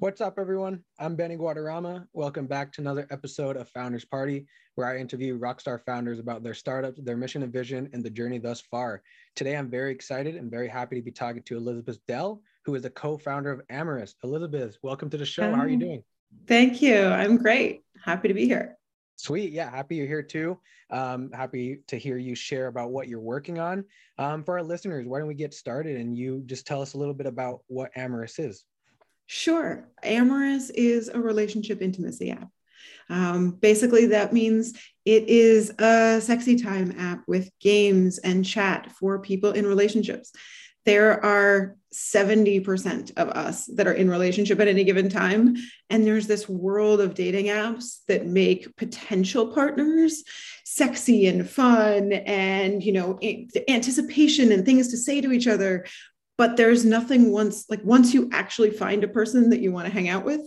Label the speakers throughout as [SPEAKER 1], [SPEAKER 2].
[SPEAKER 1] What's up, everyone? I'm Benny Guadarrama. Welcome back to another episode of Founders Party, where I interview rockstar founders about their startups, their mission and vision, and the journey thus far. Today, I'm very excited and very happy to be talking to Elizabeth Dell, who is the co-founder of Amorus. Elizabeth, welcome to the show. How are you doing?
[SPEAKER 2] Thank you. I'm great. Happy to be here.
[SPEAKER 1] Sweet. Yeah. Happy you're here too. Um, happy to hear you share about what you're working on. Um, for our listeners, why don't we get started and you just tell us a little bit about what Amorus is?
[SPEAKER 2] Sure. Amorus is a relationship intimacy app. Um, basically, that means it is a sexy time app with games and chat for people in relationships. There are 70% of us that are in relationship at any given time. And there's this world of dating apps that make potential partners sexy and fun and, you know, anticipation and things to say to each other but there's nothing once like once you actually find a person that you want to hang out with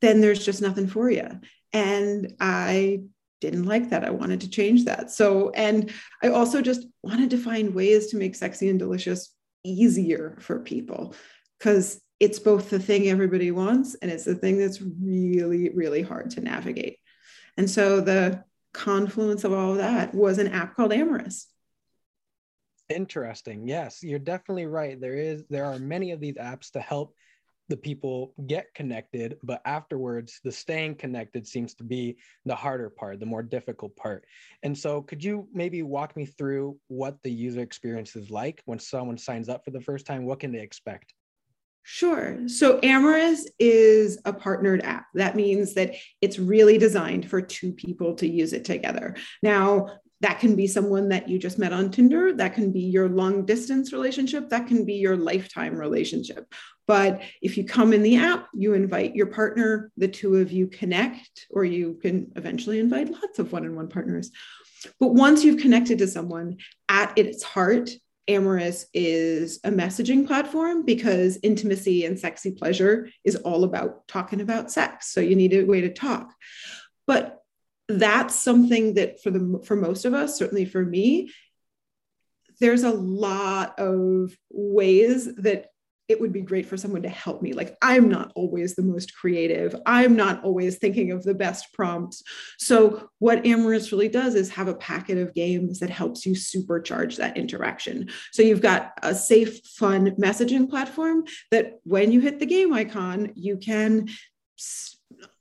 [SPEAKER 2] then there's just nothing for you and i didn't like that. I wanted to change that. So and i also just wanted to find ways to make sexy and delicious easier for people because it's both the thing everybody wants and it's the thing that's really really hard to navigate. And so the confluence of all of that was an app called amorus
[SPEAKER 1] Interesting. Yes, you're definitely right. There is there are many of these apps to help the people get connected, but afterwards the staying connected seems to be the harder part, the more difficult part. And so could you maybe walk me through what the user experience is like when someone signs up for the first time? What can they expect?
[SPEAKER 2] Sure. So Amorus is a partnered app. That means that it's really designed for two people to use it together. Now, that can be someone that you just met on Tinder. That can be your long distance relationship. That can be your lifetime relationship. But if you come in the app, you invite your partner, the two of you connect, or you can eventually invite lots of one on one partners. But once you've connected to someone, at its heart, Amorus is a messaging platform because intimacy and sexy pleasure is all about talking about sex. So you need a way to talk. But that's something that for the for most of us certainly for me there's a lot of ways that it would be great for someone to help me. Like i'm not always the most creative. I'm not always thinking of the best prompts. So what amorus really does is have a packet of games that helps you supercharge that interaction. So you've got a safe fun messaging platform that when you hit the game icon you can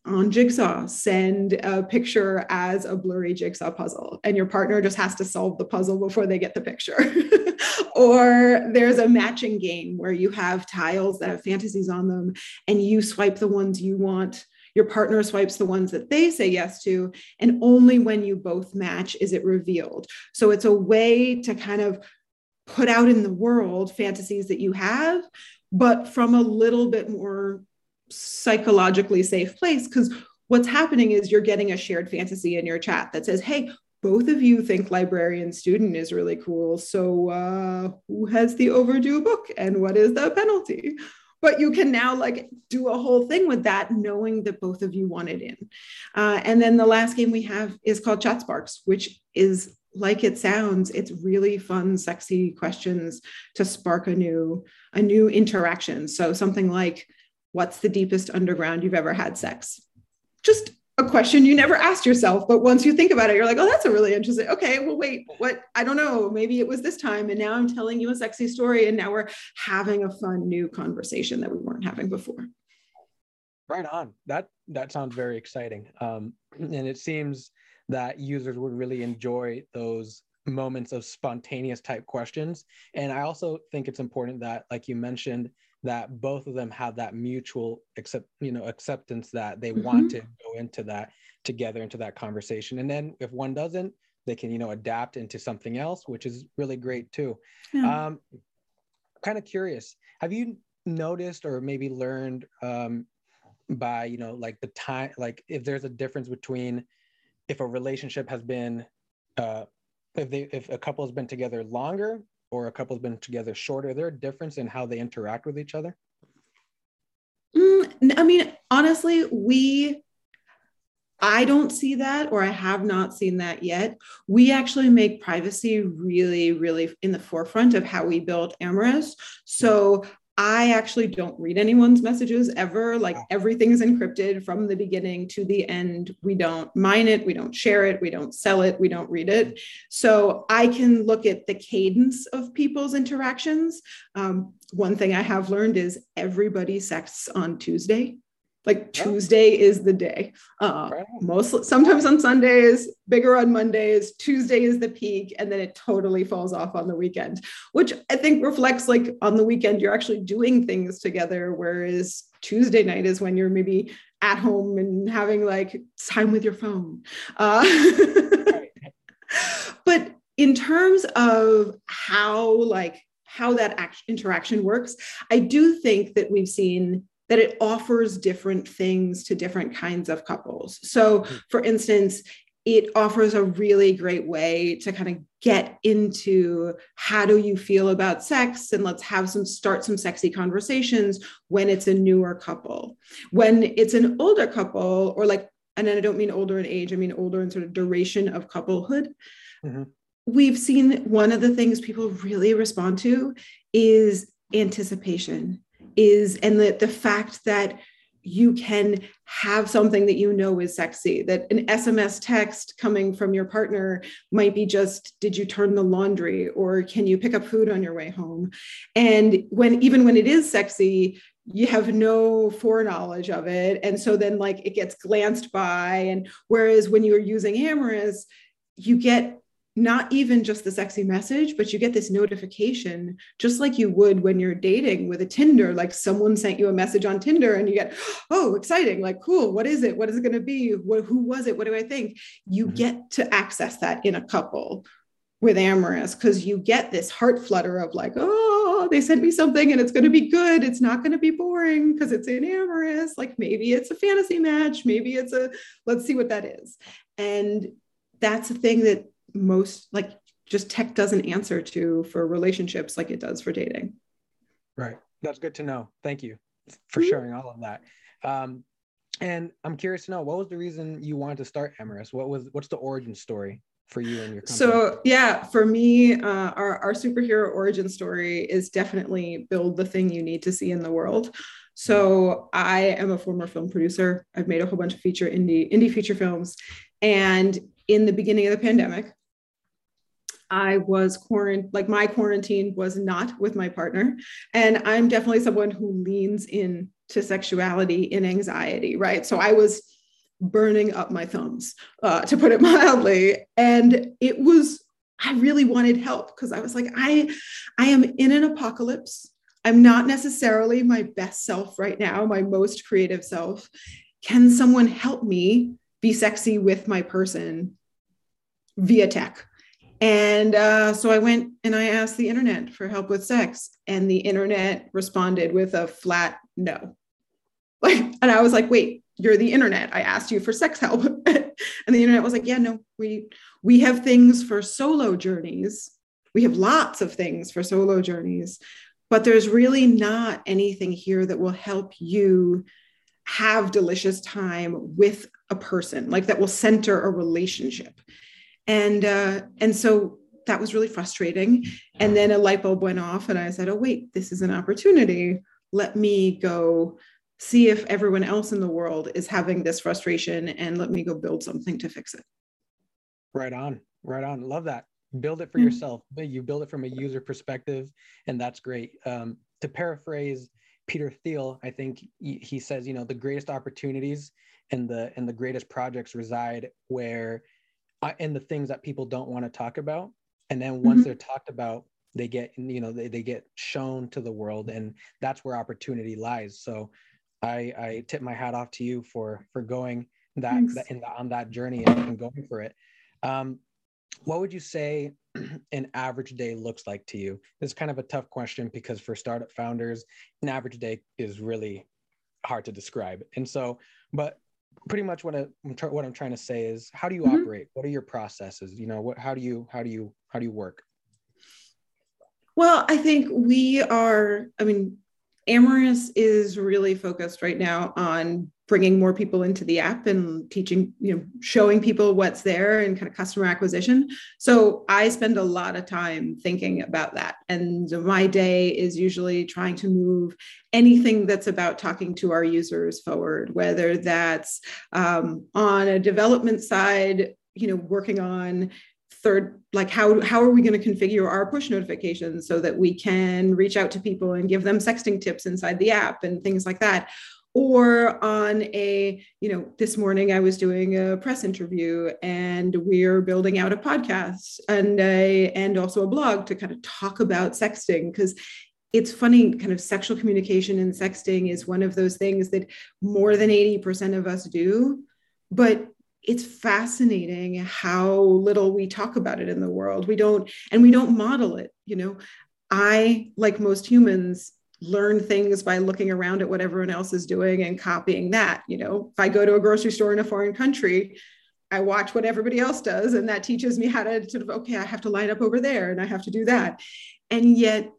[SPEAKER 2] on Jigsaw, send a picture as a blurry jigsaw puzzle, and your partner just has to solve the puzzle before they get the picture. or there's a matching game where you have tiles that have fantasies on them, and you swipe the ones you want. Your partner swipes the ones that they say yes to, and only when you both match is it revealed. So it's a way to kind of put out in the world fantasies that you have, but from a little bit more psychologically safe place because what's happening is you're getting a shared fantasy in your chat that says hey both of you think librarian student is really cool so uh, who has the overdue book and what is the penalty? But you can now like do a whole thing with that knowing that both of you want it in. Uh, and then the last game we have is called chat sparks which is like it sounds it's really fun sexy questions to spark a new a new interaction. So something like What's the deepest underground you've ever had sex? Just a question you never asked yourself, but once you think about it, you're like, oh, that's a really interesting. Okay, well, wait, what? I don't know. Maybe it was this time, and now I'm telling you a sexy story, and now we're having a fun new conversation that we weren't having before.
[SPEAKER 1] Right on. That that sounds very exciting, um, and it seems that users would really enjoy those moments of spontaneous type questions. And I also think it's important that, like you mentioned, that both of them have that mutual accept you know acceptance that they mm-hmm. want to go into that together into that conversation and then if one doesn't they can you know adapt into something else which is really great too yeah. um kind of curious have you noticed or maybe learned um by you know like the time like if there's a difference between if a relationship has been uh if they if a couple has been together longer or a couple's been together shorter, there a difference in how they interact with each other?
[SPEAKER 2] Mm, I mean, honestly, we I don't see that, or I have not seen that yet. We actually make privacy really, really in the forefront of how we build Amorus. So I actually don't read anyone's messages ever. Like everything is encrypted from the beginning to the end. We don't mine it, we don't share it, we don't sell it, we don't read it. So I can look at the cadence of people's interactions. Um, one thing I have learned is everybody sexts on Tuesday. Like Tuesday is the day. Uh, most sometimes on Sundays, bigger on Mondays. Tuesday is the peak, and then it totally falls off on the weekend, which I think reflects like on the weekend you're actually doing things together, whereas Tuesday night is when you're maybe at home and having like time with your phone. Uh, but in terms of how like how that act- interaction works, I do think that we've seen that it offers different things to different kinds of couples. So, hmm. for instance, it offers a really great way to kind of get into how do you feel about sex and let's have some start some sexy conversations when it's a newer couple when it's an older couple or like and i don't mean older in age i mean older in sort of duration of couplehood mm-hmm. we've seen one of the things people really respond to is anticipation is and the, the fact that you can have something that you know is sexy that an sms text coming from your partner might be just did you turn the laundry? or can you pick up food on your way home? And when even when it is sexy you have no foreknowledge of it. And so then like it gets glanced by and whereas when you're using amorus you get not even just the sexy message, but you get this notification, just like you would when you're dating with a Tinder. Like someone sent you a message on Tinder and you get, oh, exciting, like, cool, what is it? What is it going to be? What, who was it? What do I think? You mm-hmm. get to access that in a couple with Amorus because you get this heart flutter of like, oh, they sent me something and it's going to be good. It's not going to be boring because it's in Amorus. Like maybe it's a fantasy match. Maybe it's a, let's see what that is. And that's the thing that most like just tech doesn't answer to for relationships like it does for dating.
[SPEAKER 1] Right. That's good to know. Thank you for mm-hmm. sharing all of that. Um, and I'm curious to know what was the reason you wanted to start Amorus? What was what's the origin story for you and your company?
[SPEAKER 2] So yeah, for me, uh, our our superhero origin story is definitely build the thing you need to see in the world. So I am a former film producer. I've made a whole bunch of feature indie indie feature films, and in the beginning of the pandemic, I was quarantined, like my quarantine was not with my partner. And I'm definitely someone who leans in to sexuality in anxiety, right? So I was burning up my thumbs, uh, to put it mildly. And it was, I really wanted help because I was like, I, I am in an apocalypse. I'm not necessarily my best self right now, my most creative self. Can someone help me be sexy with my person via tech? And uh, so I went and I asked the internet for help with sex, and the internet responded with a flat no. Like, and I was like, wait, you're the internet. I asked you for sex help. and the internet was like, yeah, no, we we have things for solo journeys. We have lots of things for solo journeys, but there's really not anything here that will help you have delicious time with a person, like that will center a relationship and uh, and so that was really frustrating. And then a light bulb went off and i said oh wait this is an opportunity. Let me go see if everyone else in the world is having this frustration and let me go build something to fix it.
[SPEAKER 1] Right on right on. Love that. Build it for mm-hmm. yourself you build it from a user perspective and that's great. Um, to paraphrase peter thiel i think he says you know the greatest opportunities and the and the greatest projects reside where and the things that people don't want to talk about and then once mm-hmm. they're talked about they get you know they, they get shown to the world and that's where opportunity lies. So i i tip my hat off to you for for going that, that in the, on that journey and, and going for it. Um, what would you say an average day looks like to you? This is kind of a tough question because for startup founders an average day is really hard to describe. And so but pretty much what, I, what I'm trying to say is how do you mm-hmm. operate? What are your processes? You know, what, how do you, how do you, how do you work?
[SPEAKER 2] Well, I think we are, I mean, Amorus is really focused right now on bringing more people into the app and teaching, you know, showing people what's there and kind of customer acquisition. So I spend a lot of time thinking about that. And my day is usually trying to move anything that's about talking to our users forward, whether that's um, on a development side, you know, working on third like how how are we going to configure our push notifications so that we can reach out to people and give them sexting tips inside the app and things like that? Or on a you know this morning i was doing a press interview and we're building out a podcast and a and also a blog to kind of talk about sexting because it's funny kind of sexual communication and sexting is one of those things that more than 80% of us do but it's fascinating how little we talk about it in the world we don't and we don't model it you know i like most humans learn things by looking around at what everyone else is doing and copying that. You know, if I go to a grocery store in a foreign country, I watch what everybody else does, and that teaches me how to sort of, okay, I have to line up over there and I have to do that. And yet,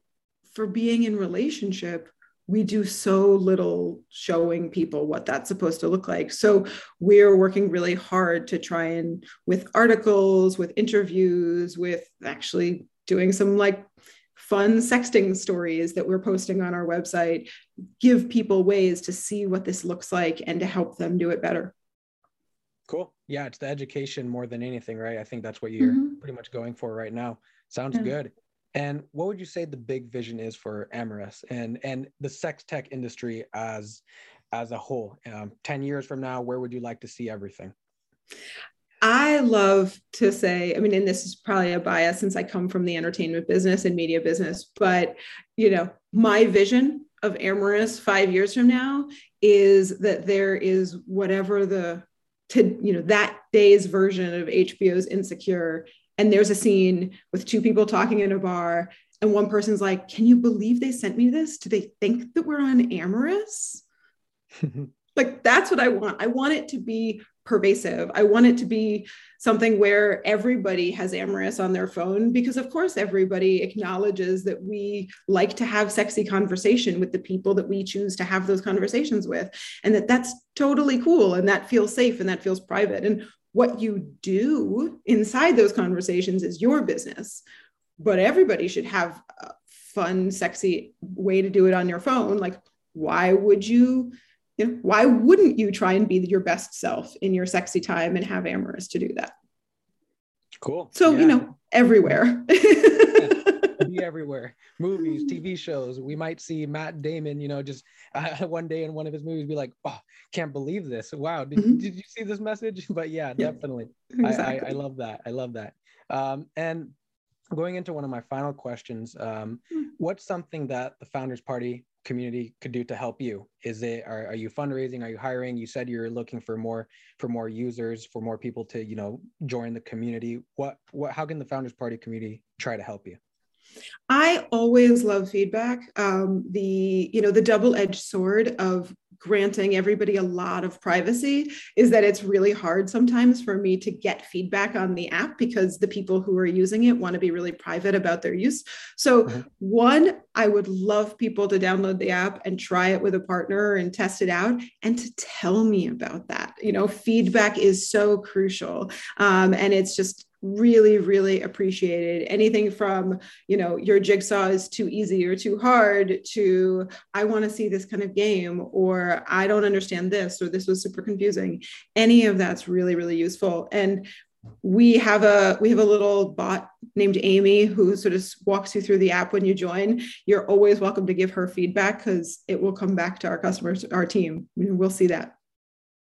[SPEAKER 2] for being in relationship, we do so little showing people what that's supposed to look like. So we're working really hard to try and, with articles, with interviews, with actually doing some like fun sexting stories that we're posting on our website give people ways to see what this looks like and to help them do it better.
[SPEAKER 1] Cool. Yeah, it's the education more than anything, right? I think that's what you're mm-hmm. pretty much going for right now. Sounds yeah. good. And what would you say the big vision is for Amorus and and the sex tech industry as as a whole? Um, Ten years from now, where would you like to see everything?
[SPEAKER 2] I love to say, I mean, and this is probably a bias since I come from the entertainment business and media business, but you know, my vision of Amorus five years from now is that there is whatever the to you know that day's version of HBO's Insecure, and there's a scene with two people talking in a bar, and one person's like, "Can you believe they sent me this? Do they think that we're on Amorus?" like that's what I want. I want it to be pervasive. I want it to be something where everybody has Amorus on their phone because, of course, everybody acknowledges that we like to have sexy conversation with the people that we choose to have those conversations with, and that that's totally cool and that feels safe and that feels private. And what you do inside those conversations is your business, but everybody should have a fun, sexy way to do it on your phone. Like, why would you? You know, why wouldn't you try and be your best self in your sexy time and have amorus to do that?
[SPEAKER 1] Cool.
[SPEAKER 2] So, yeah. you know, everywhere.
[SPEAKER 1] be everywhere. Movies, TV shows. We might see Matt Damon, you know, just uh, one day in one of his movies be like, oh, can't believe this. Wow. Did, mm-hmm. did you see this message? But yeah, definitely. Exactly. I, I, I, love that. I love that. Um, and going into one of my final questions, um, mm. what's something that the Founders Party community could do to help you? Is it are, are you fundraising? Are you hiring? You said you're looking for more for more users, for more people to you know join the community. What what how can the Founders Party community try to help you?
[SPEAKER 2] I always love feedback. Um, the you know the double edged sword of granting everybody a lot of privacy is that it's really hard sometimes for me to get feedback on the app because the people who are using it want to be really private about their use. So, mm-hmm. one, I would love people to download the app and try it with a partner and test it out and to tell me about that. You know, feedback is so crucial. Um, and it's just really really appreciated. Anything from you know your jigsaw is too easy or too hard to i want to see this kind of game or i don't understand this or this was super confusing. Any of that's really really useful. And we have a we have a little bot named amy who sort of walks you through the app when you join. You're always welcome to give her feedback because it will come back to our customers our team. We'll see that.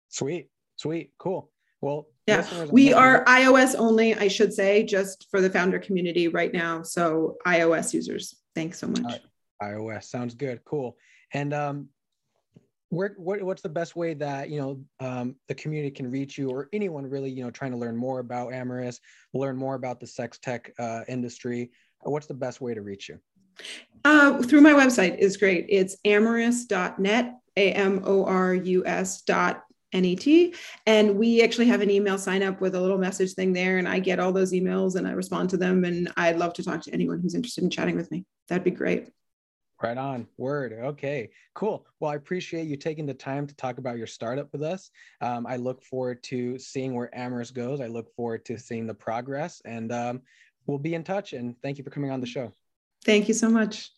[SPEAKER 1] Sweet. Sweet. Cool. Well
[SPEAKER 2] yeah, we are iOS only, I should say, just for the founder community right now. So iOS users, thanks so much.
[SPEAKER 1] Right. iOS sounds good, cool. And um, where what, what's the best way that you know um, the community can reach you, or anyone really you know trying to learn more about Amorus, learn more about the sex tech uh, industry? What's the best way to reach you?
[SPEAKER 2] Uh, through my website is great. It's amorus.net, A M O R U S dot NET. And we actually have an email sign up with a little message thing there. And I get all those emails and I respond to them. And I'd love to talk to anyone who's interested in chatting with me. That'd be great.
[SPEAKER 1] Right on. Word. Okay. Cool. Well, I appreciate you taking the time to talk about your startup with us. Um, I look forward to seeing where Amorus goes. I look forward to seeing the progress, and um, we'll be in touch. And thank you for coming on the show.
[SPEAKER 2] Thank you so much.